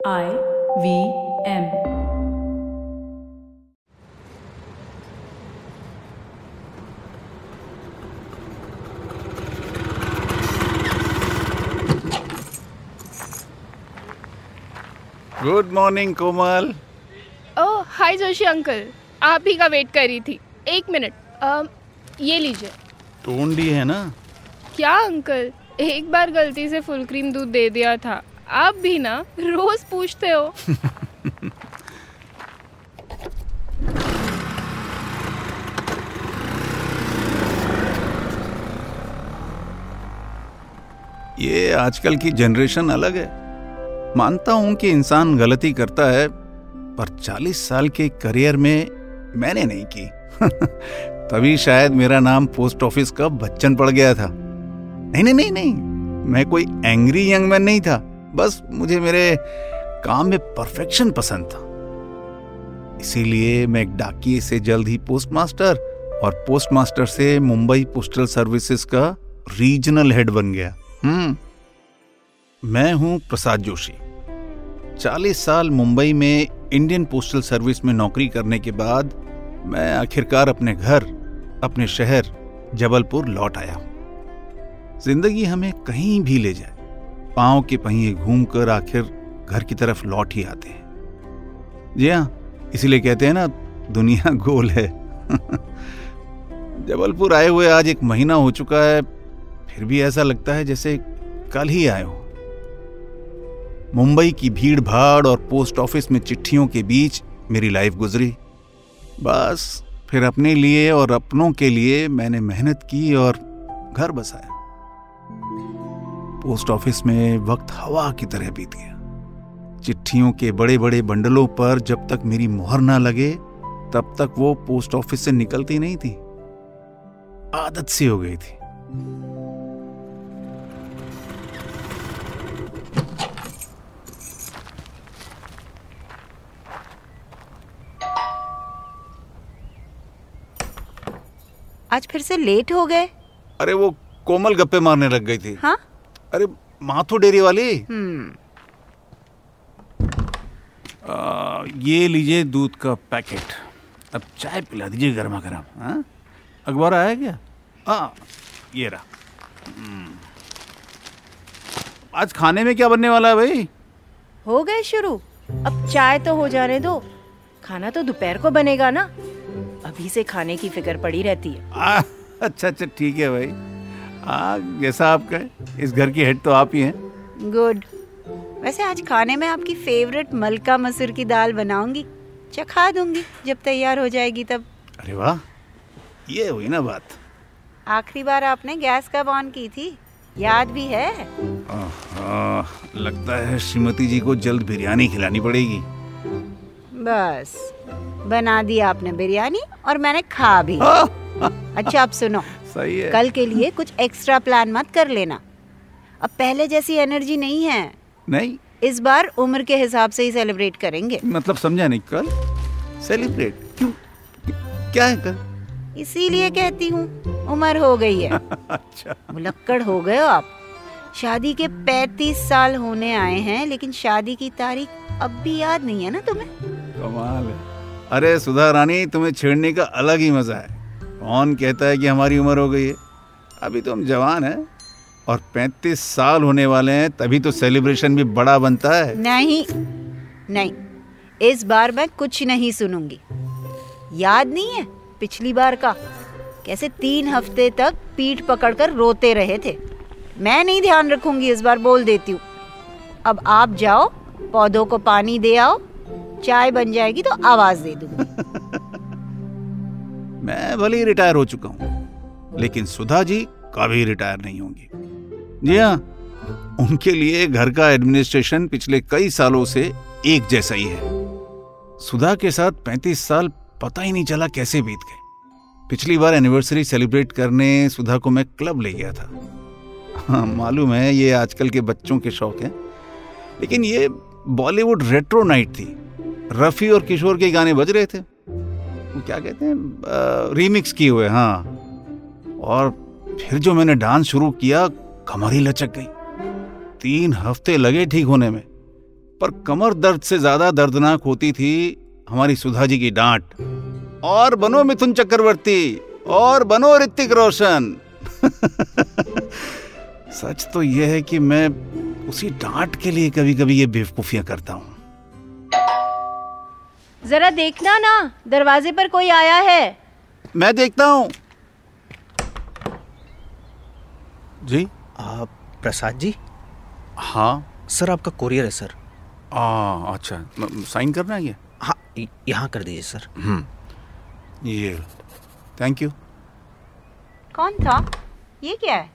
I वी M good morning Komal oh hi Joshi uncle आप ही का वेट कर रही थी। एक मिनट अम, ये लीजिए। टोंडी है ना? क्या अंकल एक बार गलती से फुल क्रीम दूध दे दिया था। आप भी ना रोज पूछते हो। ये आजकल की जनरेशन अलग है। मानता हूँ कि इंसान गलती करता है, पर 40 साल के करियर में मैंने नहीं की। तभी शायद मेरा नाम पोस्ट ऑफ़िस का बच्चन पड़ गया था। नहीं नहीं नहीं नहीं, मैं कोई एंग्री यंग मैन नहीं था। बस मुझे मेरे काम में परफेक्शन पसंद था। इसीलिए मैं एक डाकिए से जल्द ही पोस्ट मास्टर और पोस्ट मास्टर से मुंबई पोस्टल सर्विसेज़ का रीजनल हेड बन गया। हम्म। मैं हूँ प्रसाद जोशी। 40 साल मुंबई में इंडियन पोस्टल सर्विस में नौकरी करने के बाद मैं आखिरकार अपने घर, अपने शहर जबलपुर लौट आया हूँ। ज़िंदगी हमें कहीं भी ले जाए। पाँव के पहिए घूमकर आखिर घर की तरफ़ लौट ही आते हैं। जी हाँ इसीलिए कहते हैं ना, दुनिया गोल है। जबलपुर आए हुए आज एक महीना हो चुका है, फिर भी ऐसा लगता है जैसे कल ही आए हो। मुंबई की भीड़ भाड़ और पोस्ट ऑफ़िस में चिट्ठियों के बीच मेरी लाइफ गुजरी। बस, फिर अपने लिए और अपनों के लिए मैंने मेहनत की और घर बसाया। पोस्ट ऑफ़िस में वक्त हवा की तरह बीत गया चिट्ठियों के बड़े बड़े बंडलों पर जब तक मेरी मोहर ना लगे तब तक वो पोस्ट ऑफ़िस से निकलती नहीं थी। आदत सी हो गई थी। आज फिर से लेट हो गए? अरे वो कोमल गप्पे मारने लग गई थी। हाँ? अरे माथु डेयरी वाली? हम्म। आ, ये लीजिए दूध का पैकेट। अब चाय पिला दीजिए गर्मा गर्म हाँ? अखबार आया क्या? हाँ ये रहा। हम्म। आज खाने में क्या बनने वाला है भाई? हो गए शुरू। अब चाय तो हो जाने दो। खाना तो दोपहर को बनेगा ना। अभी से खाने की फ़िक्र पड़ी रहती है। आ, अच्छा अच्छा ठीक है भाई। हाँ जैसा आप कहे इस घर की हेड तो आप ही हैं। गुड वैसे आज खाने में आपकी फेवरेट मलका मसूर की दाल बनाऊँगी। चखा दूँगी जब तैयार हो जाएगी तब। अरे वाह ये हुई ना बात। आखिरी बार आपने गैस कब ऑन की थी? याद भी है? आहा, लगता है श्रीमती जी को जल्द बिरयानी खिलानी पड़ेगी। बस बना दी आपने बिरयानी और मैंने खा भी। आ, अच्छा आप सुनो। सही है। कल के लिए कुछ एक्स्ट्रा प्लान मत कर लेना। अब पहले जैसी एनर्जी नहीं है। नहीं। इस बार उम्र के हिसाब से ही सेलिब्रेट करेंगे। मतलब समझा नहीं कल? सेलिब्रेट क्यों? क्या है कल? इसीलिए कहती हूँ उम्र हो गई है। अच्छा। मुलक्कड़ हो गए हो आप। शादी के पैतीस साल होने आए हैं लेकिन शादी की तारीख अब भी याद नहीं है ना तुम्हें? कमाल है। अरे सुधा रानी तुम्हें छेड़ने का अलग ही मज़ा है। कौन कहता है कि हमारी उम्र हो गई है? अभी तो हम जवान हैं और 35 साल होने वाले हैं, तभी तो सेलिब्रेशन भी बड़ा बनता है। नहीं नहीं, इस बार मैं कुछ नहीं सुनूँगी। याद नहीं है पिछली बार का? कैसे तीन हफ़्ते तक पीठ पकड़कर रोते रहे थे? मैं नहीं ध्यान रखूँगी इस बार, बोल देती हूँ। अब आप जाओ, पौधों को पानी दे आओ, चाय बन जाएगी तो आवाज़ दे दूँगी। मैं भले ही रिटायर हो चुका हूँ, लेकिन सुधा जी कभी रिटायर नहीं होंगी। जी हाँ उनके लिए घर का एडमिनिस्ट्रेशन पिछले कई सालों से एक जैसा ही है। सुधा के साथ 35 साल पता ही नहीं चला कैसे बीत गए। पिछली बार एनिवर्सरी सेलिब्रेट करने सुधा को मैं क्लब ले गया था। हाँ मालूम है ये आजकल के बच्चों के शौक हैं, लेकिन ये बॉलीवुड रेट्रो नाइट थी। रफी और किशोर के गाने बज रहे थे। क्या कहते हैं रीमिक्स किए हुए हाँ। और फिर जो मैंने डांस शुरू किया, कमर ही लचक गई। तीन हफ़्ते लगे ठीक होने में, पर कमर दर्द से ज़्यादा दर्दनाक होती थी हमारी सुधा जी की डांट। और बनो मिथुन चक्रवर्ती, और बनो ऋतिक रोशन। सच तो यह है कि मैं उसी डांट के लिए कभी कभी ये बेवकूफियाँ करता हूँ। जरा देखना ना दरवाजे पर कोई आया है। मैं देखता हूँ। जी? आप प्रसाद जी? हाँ। सर आपका कोरियर है सर। आ, अच्छा। साइन करना है ये? हाँ यहाँ कर दीजिए सर। ये थैंक यू कौन था? ये क्या है?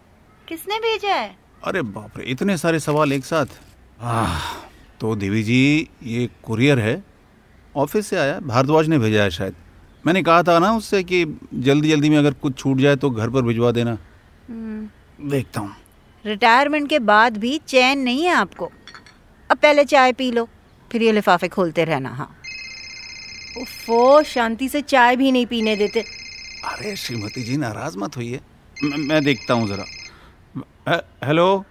किसने भेजा है? अरे बाप रे इतने सारे सवाल एक साथ। आह, तो देवी जी ये कुरियर है। ऑफ़िस से आया भारद्वाज ने भेजा है शायद। मैंने कहा था ना उससे कि जल्दी जल्दी में अगर कुछ छूट जाए तो घर पर भिजवा देना। देखता हूँ। रिटायरमेंट के बाद भी चैन नहीं है आपको। अब पहले चाय पी लो फिर ये लिफाफे खोलते रहना हाँ। उफ़ो शांति से चाय भी नहीं पीने देते। अरे श्रीमती जी नाराज़ मत होइए। मैं, मैं देखता हूँ जरा। हेलो?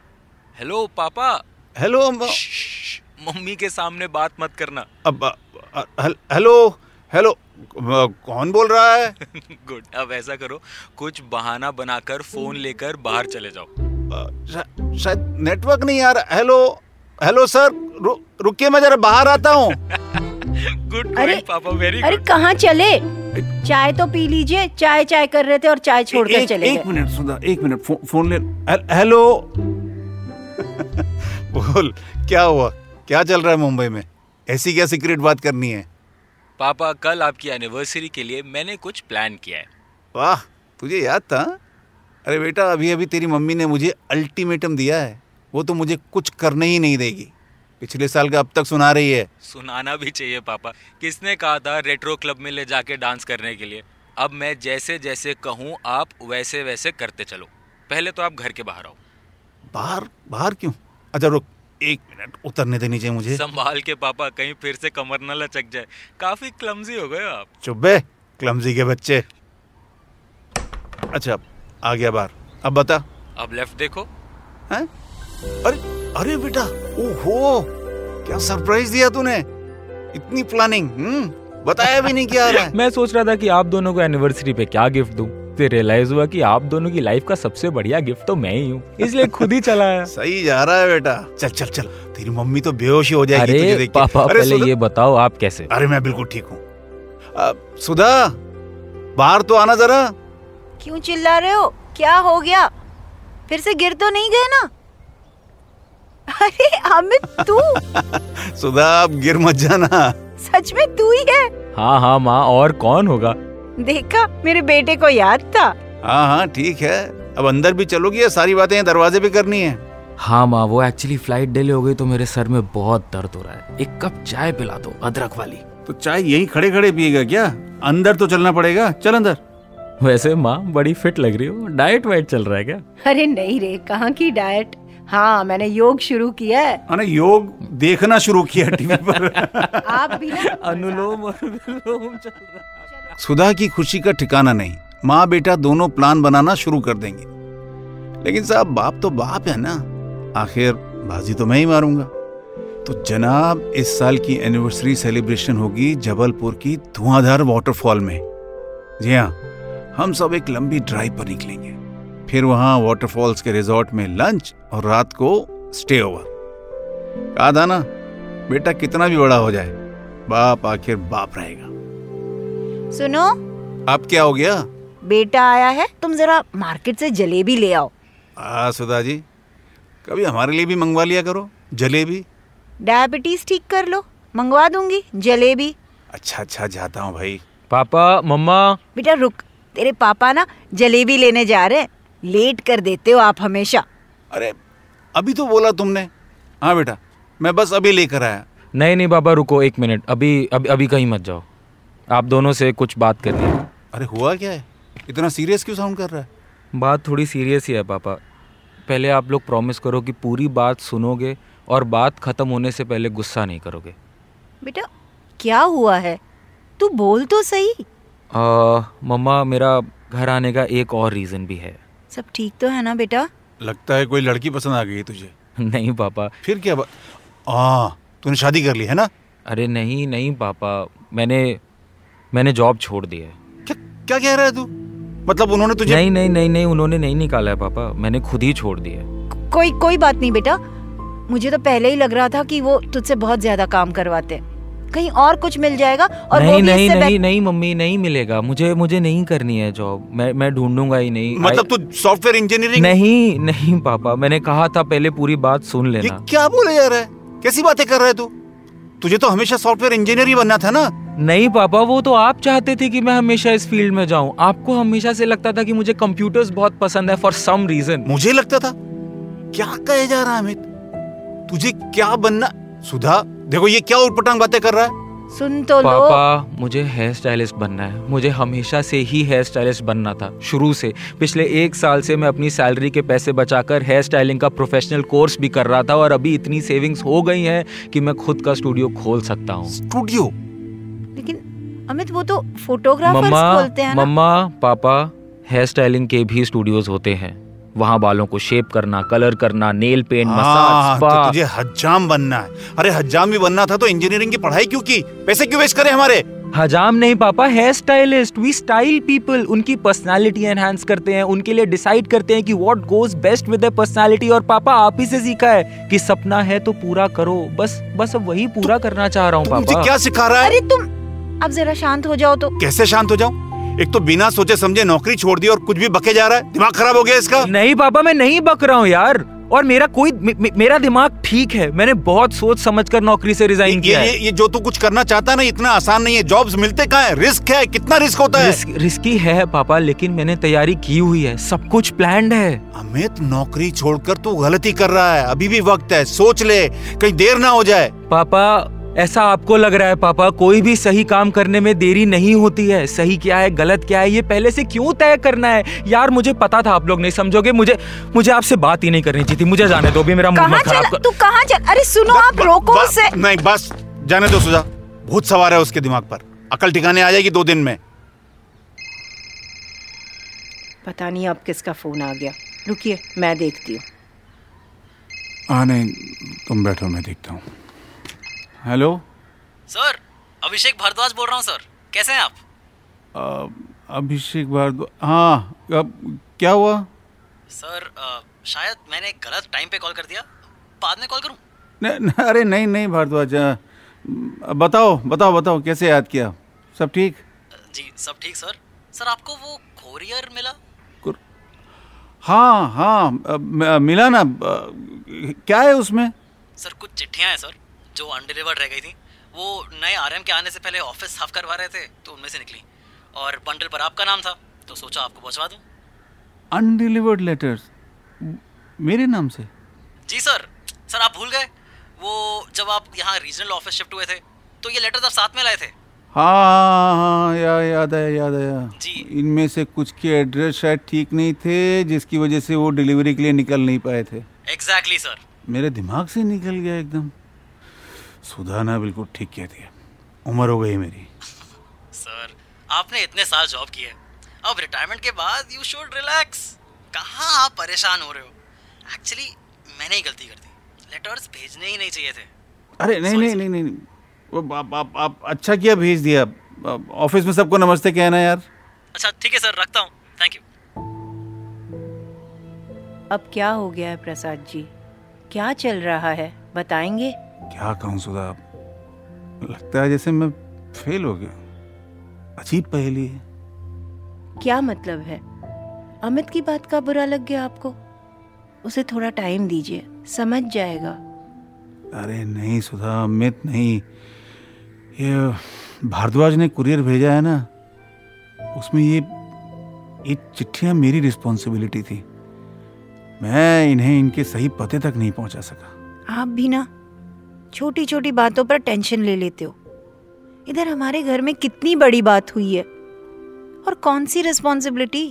हेलो पापा। हेलो मम्मी के सामने बात मत करना। अब हेलो हेलो कौन बोल रहा है? गुड अब ऐसा करो कुछ बहाना बनाकर फ़ोन लेकर बाहर चले जाओ। शा- शायद नेटवर्क नहीं आ रहा हेलो हेलो सर रु, रुकिए मैं जरा बाहर आता हूँ। गुड अरे, पापा वेरी अरे कहाँ चले? चाय तो पी लीजिए चाय चाय कर रहे थे और चाय छोड़कर एक, चले एक मिनट सुधा एक मिनट फो, फ़ोन ले हेलो। बोल क्या हुआ? क्या चल रहा है मुंबई में? ऐसी क्या सीक्रेट बात करनी है? पापा कल आपकी एनिवर्सरी के लिए मैंने कुछ प्लान किया है। वाह तुझे याद था? अरे बेटा अभी अभी तेरी मम्मी ने मुझे अल्टीमेटम दिया है। वो तो मुझे कुछ करने ही नहीं देगी। पिछले साल का अब तक सुना रही है। सुनाना भी चाहिए पापा। किसने कहा था रेट्रो क्लब में ले जाके डांस करने के लिए? अब मैं जैसे जैसे कहूँ आप वैसे वैसे करते चलो। पहले तो आप घर के बाहर आओ। बाहर? बाहर क्यों? अच्छा रुक। एक मिनट उतरने देनी चाहिए मुझे। संभाल के पापा कहीं फिर से कमर न लचक जाए। काफ़ी क्लमजी हो गए आप। चुप क्लमजी के बच्चे। अच्छा आ गया बार अब बता। अब लेफ़्ट देखो। हैं? अरे अरे बेटा ओहो क्या सरप्राइज़ दिया तूने। इतनी प्लानिंग हम्म बताया भी नहीं क्या रहा है। मैं सोच रहा था कि आप दोनों को एनिवर्सरी पे क्या गिफ्ट दूँ। फिर रियलाइज़ हुआ कि आप दोनों की लाइफ का सबसे बढ़िया गिफ्ट तो मैं ही हूँ। इसलिए खुद ही चला आया सही जा रहा है बेटा। चल चल चल। तेरी मम्मी तो बेहोश ही हो जाएगी तुझे अरे देख के। पापा अरे पहले सुधा- ये बताओ आप कैसे? अरे मैं बिल्कुल ठीक हूँ। अ, सुधा बाहर तो आना जरा। क्यों चिल्ला रहे हो? क्या हो गया? फिर से गिर तो नहीं गए ना? अरे अमित तू? सुधा अब गिर मत जाना। सच में तू ही है। हाँ हाँ माँ और कौन होगा? देखा मेरे बेटे को याद था। हाँ हाँ ठीक है। अब अंदर भी चलोगी या सारी बातें दरवाजे पे करनी है? हाँ माँ वो एक्चुअली फ़्लाइट डिले हो गई तो मेरे सर में बहुत दर्द हो रहा है। एक कप चाय पिला दो अदरक वाली। तो चाय यहीं खड़े खड़े पिएगा क्या? अंदर तो चलना पड़ेगा। चल अंदर। वैसे माँ बड़ी फिट लग रही हो। डाइट वाइट चल रहा है क्या? अरे नहीं रे कहाँ की डाइट हाँ मैंने योग शुरू किया है। मैंने योग देखना शुरू किया टीवी पर। आप भी ना अनुलोम और विलोम चल रहा है। सुधा की खुशी का ठिकाना नहीं। माँ बेटा दोनों प्लान बनाना शुरू कर देंगे। लेकिन साहब, बाप तो बाप है ना। आखिर बाजी तो मैं ही मारूँगा। तो जनाब, इस साल की एनिवर्सरी सेलिब्रेशन होगी जबलपुर की धुआंधार वाटरफॉल में। जी हाँ हम सब एक लंबी ड्राइव पर निकलेंगे। फिर वहाँ वाटरफॉल्स के रिजॉर्ट में लंच और रात को स्टे ओवर कहा था ना, बेटा कितना भी बड़ा हो जाए, बाप आखिर बाप रहेगा। सुनो। अब क्या हो गया? बेटा आया है तुम जरा मार्केट से जलेबी ले आओ। आ सुधा जी कभी हमारे लिए भी मंगवा लिया करो जलेबी। डायबिटीज़ ठीक कर लो मंगवा दूँगी जलेबी। अच्छा अच्छा जाता हूँ भाई। पापा मम्मा। बेटा रुक तेरे पापा ना जलेबी लेने जा रहे हैं। लेट कर देते हो आप हमेशा। अरे अभी तो बोला तुमने। हाँ बेटा मैं बस अभी लेकर आया। नहीं नहीं बाबा रुको एक मिनट। अभी अभी अभी कहीं मत जाओ। आप दोनों से कुछ बात करनी है। अरे हुआ क्या है? इतना सीरियस क्यों साउंड कर रहा है? बात थोड़ी सीरियस ही है पापा। पहले आप लोग प्रॉमिस करो कि पूरी बात सुनोगे और बात खत्म होने से पहले गुस्सा नहीं करोगे। बेटा क्या हुआ है? तू बोल तो सही। आ, मम्मा मेरा घर आने का एक और रीज़न भी है। सब ठीक तो है ना बेटा? लगता है कोई लड़की पसंद आ गई है तुझे। नहीं पापा। फिर क्या बात आ तूने शादी कर ली है ना? अरे नहीं नहीं पापा। मैंने मैंने जॉब छोड़ दी है। क्या क्या कह रहा है तू? मतलब उन्होंने तुझे नहीं नहीं नहीं नहीं उन्होंने नहीं निकाला है पापा। मैंने खुद ही छोड़ दिया है। कोई कोई बात नहीं बेटा। मुझे तो पहले ही लग रहा था कि वो तुझसे बहुत ज़्यादा काम करवाते हैं। कहीं और कुछ मिल जाएगा और वो नहीं भी नहीं इससे नहीं नहीं मम्मी नहीं मिलेगा। मुझे मुझे नहीं करनी है जॉब। मैं मैं ढूंढूँगा ही नहीं। मतलब तू सॉफ्टवेयर इंजीनियरिंग नहीं नहीं पापा। मैंने कहा था पहले पूरी बात सुन ये लेना। क्या बोले जा रहा है? कैसी बातें कर रहा है तू? तुझे तो हमेशा सॉफ्टवेयर इंजीनियर ही बनना था ना? नहीं पापा वो तो आप चाहते थे कि मैं हमेशा इस फ़ील्ड में जाऊँ। आपको हमेशा से लगता था कि मुझे कंप्यूटर्स बहुत पसंद है फॉर सम रीजन मुझे लगता था? क्या कहे जा रहा है अमित? तुझे क्या बनना सुधा देखो ये क्या उटपटांग बातें कर रहा है। सुन तो लो। पापा मुझे हेयर स्टाइलिस्ट बनना है। मुझे हमेशा से ही हेयर स्टाइलिस्ट बनना था शुरू से। पिछले एक साल से मैं अपनी सैलरी के पैसे बचाकर हेयर स्टाइलिंग का प्रोफेशनल कोर्स भी कर रहा था और अभी इतनी सेविंग्स हो गई हैं कि मैं खुद का स्टूडियो खोल सकता हूँ। स्टूडियो लेकिन अमित वो तो फोटोग्राफर्स मम्मा खोलते हैं मम्मा पापा हेयर स्टाइलिंग के भी स्टूडियोज होते हैं। वहाँ बालों को शेप करना कलर करना नेल पेंट हाँ, मसाज तो तुझे हज्जाम बनना है। अरे हज्जाम भी बनना था तो इंजीनियरिंग की पढ़ाई क्यों की? पैसे क्यों वेस्ट करे हमारे? हजाम नहीं पापा hair stylist we style people उनकी पर्सनालिटी एनहांस करते हैं उनके लिए डिसाइड करते हैं कि what goes best with personality और पापा आप ही से सीखा है कि सपना है तो पूरा करो। बस बस अब वही पूरा करना चाह रहा हूँ पापा। क्या सिखा रहा है? अरे तुम अब जरा शांत हो जाओ तो। कैसे शांत हो जाऊँ? एक तो बिना सोचे समझे नौकरी छोड़ दी और कुछ भी बके जा रहा है। दिमाग खराब हो गया इसका? नहीं पापा मैं नहीं बक रहा हूँ यार। और मेरा कोई मे, मे, मेरा दिमाग ठीक है। मैंने बहुत सोच समझकर नौकरी से रिजाइन किया ये, है। ये जो तू कुछ करना चाहता है ना इतना आसान नहीं है। जॉब्स मिलते कहाँ है? रिस्क है? कितना रिस्क होता है? रिस्क, रिस्की है पापा लेकिन मैंने तैयारी की हुई है। सब कुछ प्लान है। अमित नौकरी छोड़कर तू गलती कर रहा है। अभी भी वक्त है। सोच ले। कहीं देर ना हो जाए। पापा ऐसा आपको लग रहा है पापा? कोई भी सही काम करने में देरी नहीं होती है। सही क्या है गलत क्या है ये पहले से क्यों तय करना है? यार मुझे पता था आप लोग नहीं समझोगे। मुझे मुझे आपसे बात ही नहीं करनी चाहिए मुझे जाने दो भी मेरा मुँह मत खराब कर। तू कहाँ चल? अरे सुनो आप रोको उसे। नहीं बस जाने दो सुधा बहुत सवार है उसके दिमाग पर। अकल ठिकाने आ जाएगी दो दिन में। पता नहीं अब किसका फ़ोन आ गया। रुकिए मैं देखती हूँ। हाँ नहीं तुम बैठो मैं देखता हूँ। हेलो? सर अभिषेक भारद्वाज बोल रहा हूँ सर। कैसे हैं आप? अभिषेक भारद्वाज हाँ अब क्या हुआ? सर अ, शायद मैंने गलत टाइम पे कॉल कर दिया। बाद में कॉल करूँ? न, न, अरे नहीं नहीं भारद्वाज बताओ बताओ बताओ कैसे याद किया? सब ठीक? जी सब ठीक सर। सर आपको वो कोरियर मिला? कुर- हाँ हाँ मिला ना क्या है उसमें? सर कुछ चिट्ठियाँ हैं सर। जो अनडिलीवर्ड रह गई थी वो नए आरएम के आने से पहले ऑफ़िस साफ़ करवा रहे थे तो उनमें से निकली। और बंडल पर आपका नाम था तो सोचा आपको पहुंचवा दूँ। अनडिलीवर्ड लेटर्स मेरे नाम से? जी सर सर आप भूल गए। वो जब आप यहाँ रीजनल ऑफ़िस शिफ्ट हुए थे तो ये लेटर आप साथ में लाए थे। हाँ हाँ हाँ या, याद आया याद आया। जी। इनमें से कुछ के एड्रेस शायद ठीक नहीं थे जिसकी वजह से वो डिलीवरी के लिए निकल नहीं पाए थे। एग्जैक्टली exactly, सर मेरे दिमाग से निकल गया एकदम। सुधा ना बिल्कुल ठीक कहती है उम्र हो गई मेरी। सर आपने इतने साल जॉब की है। अब रिटायरमेंट के बाद यू शुड रिलैक्स कहाँ आप परेशान हो रहे हो? एक्चुअली मैंने ही गलती कर दी। लेटर्स भेजने ही नहीं चाहिए थे। अरे नहीं Sorry, नहीं sir. नहीं नहीं। वो आप आप आप अच्छा किया भेज दिया। ऑफ़िस में सबको नमस्ते कहना यार। अच्छा ठीक है सर रखता हूँ। थैंक यू अब क्या हो गया है प्रसाद जी? क्या चल रहा है? बताएँगे? क्या कहूँ सुधा? लगता है जैसे मैं फेल हो गया। अजीब पहेली है। क्या मतलब है? अमित की बात का बुरा लग गया आपको? उसे थोड़ा टाइम दीजिए समझ जाएगा। अरे नहीं सुधा अमित नहीं। ये भारद्वाज ने कुरियर भेजा है ना? उसमें ये ये चिट्ठियाँ मेरी रिस्पॉन्सिबिलिटी थी। मैं इन्हें इनके सही पते तक नहीं पहुँचा सका। आप भी ना? छोटी छोटी बातों पर टेंशन ले लेते हो। इधर हमारे घर में कितनी बड़ी बात हुई है। और कौन सी रिस्पॉन्सिबिलिटी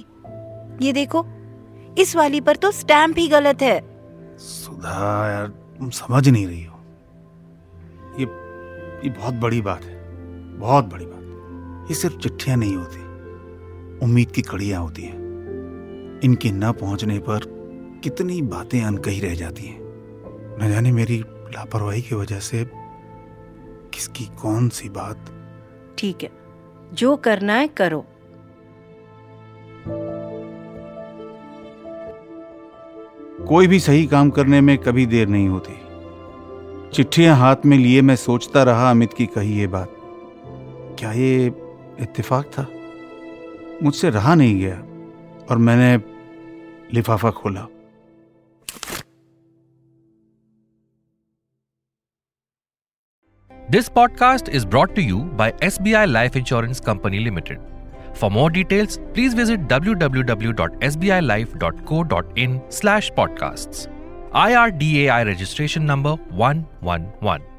ये देखो, इस वाली पर तो स्टैम्प ही गलत है। सुधा, यार, तुम समझ नहीं रही हो। ये ये बहुत बड़ी बात है, बहुत बड़ी बात। ये सिर्फ़ चिट्ठियाँ नहीं होती, उम्मीद की कड़ियाँ होती हैं। इनके न पहुँचने पर कितनी बातें अनकही रह जाती हैं। न जाने मेरी लापरवाही की वजह से किसकी कौन सी बात? ठीक है। जो करना है करो। कोई भी सही काम करने में कभी देर नहीं होती। चिट्ठियाँ हाथ में लिए मैं सोचता रहा अमित की कही ये बात। क्या ये इत्तेफाक था? मुझसे रहा नहीं गया और मैंने लिफाफा खोला। This podcast is brought to you by SBI Life Insurance Company Limited. For more details, please visit www.sbilife.co.in slash podcasts. IRDAI registration number 111.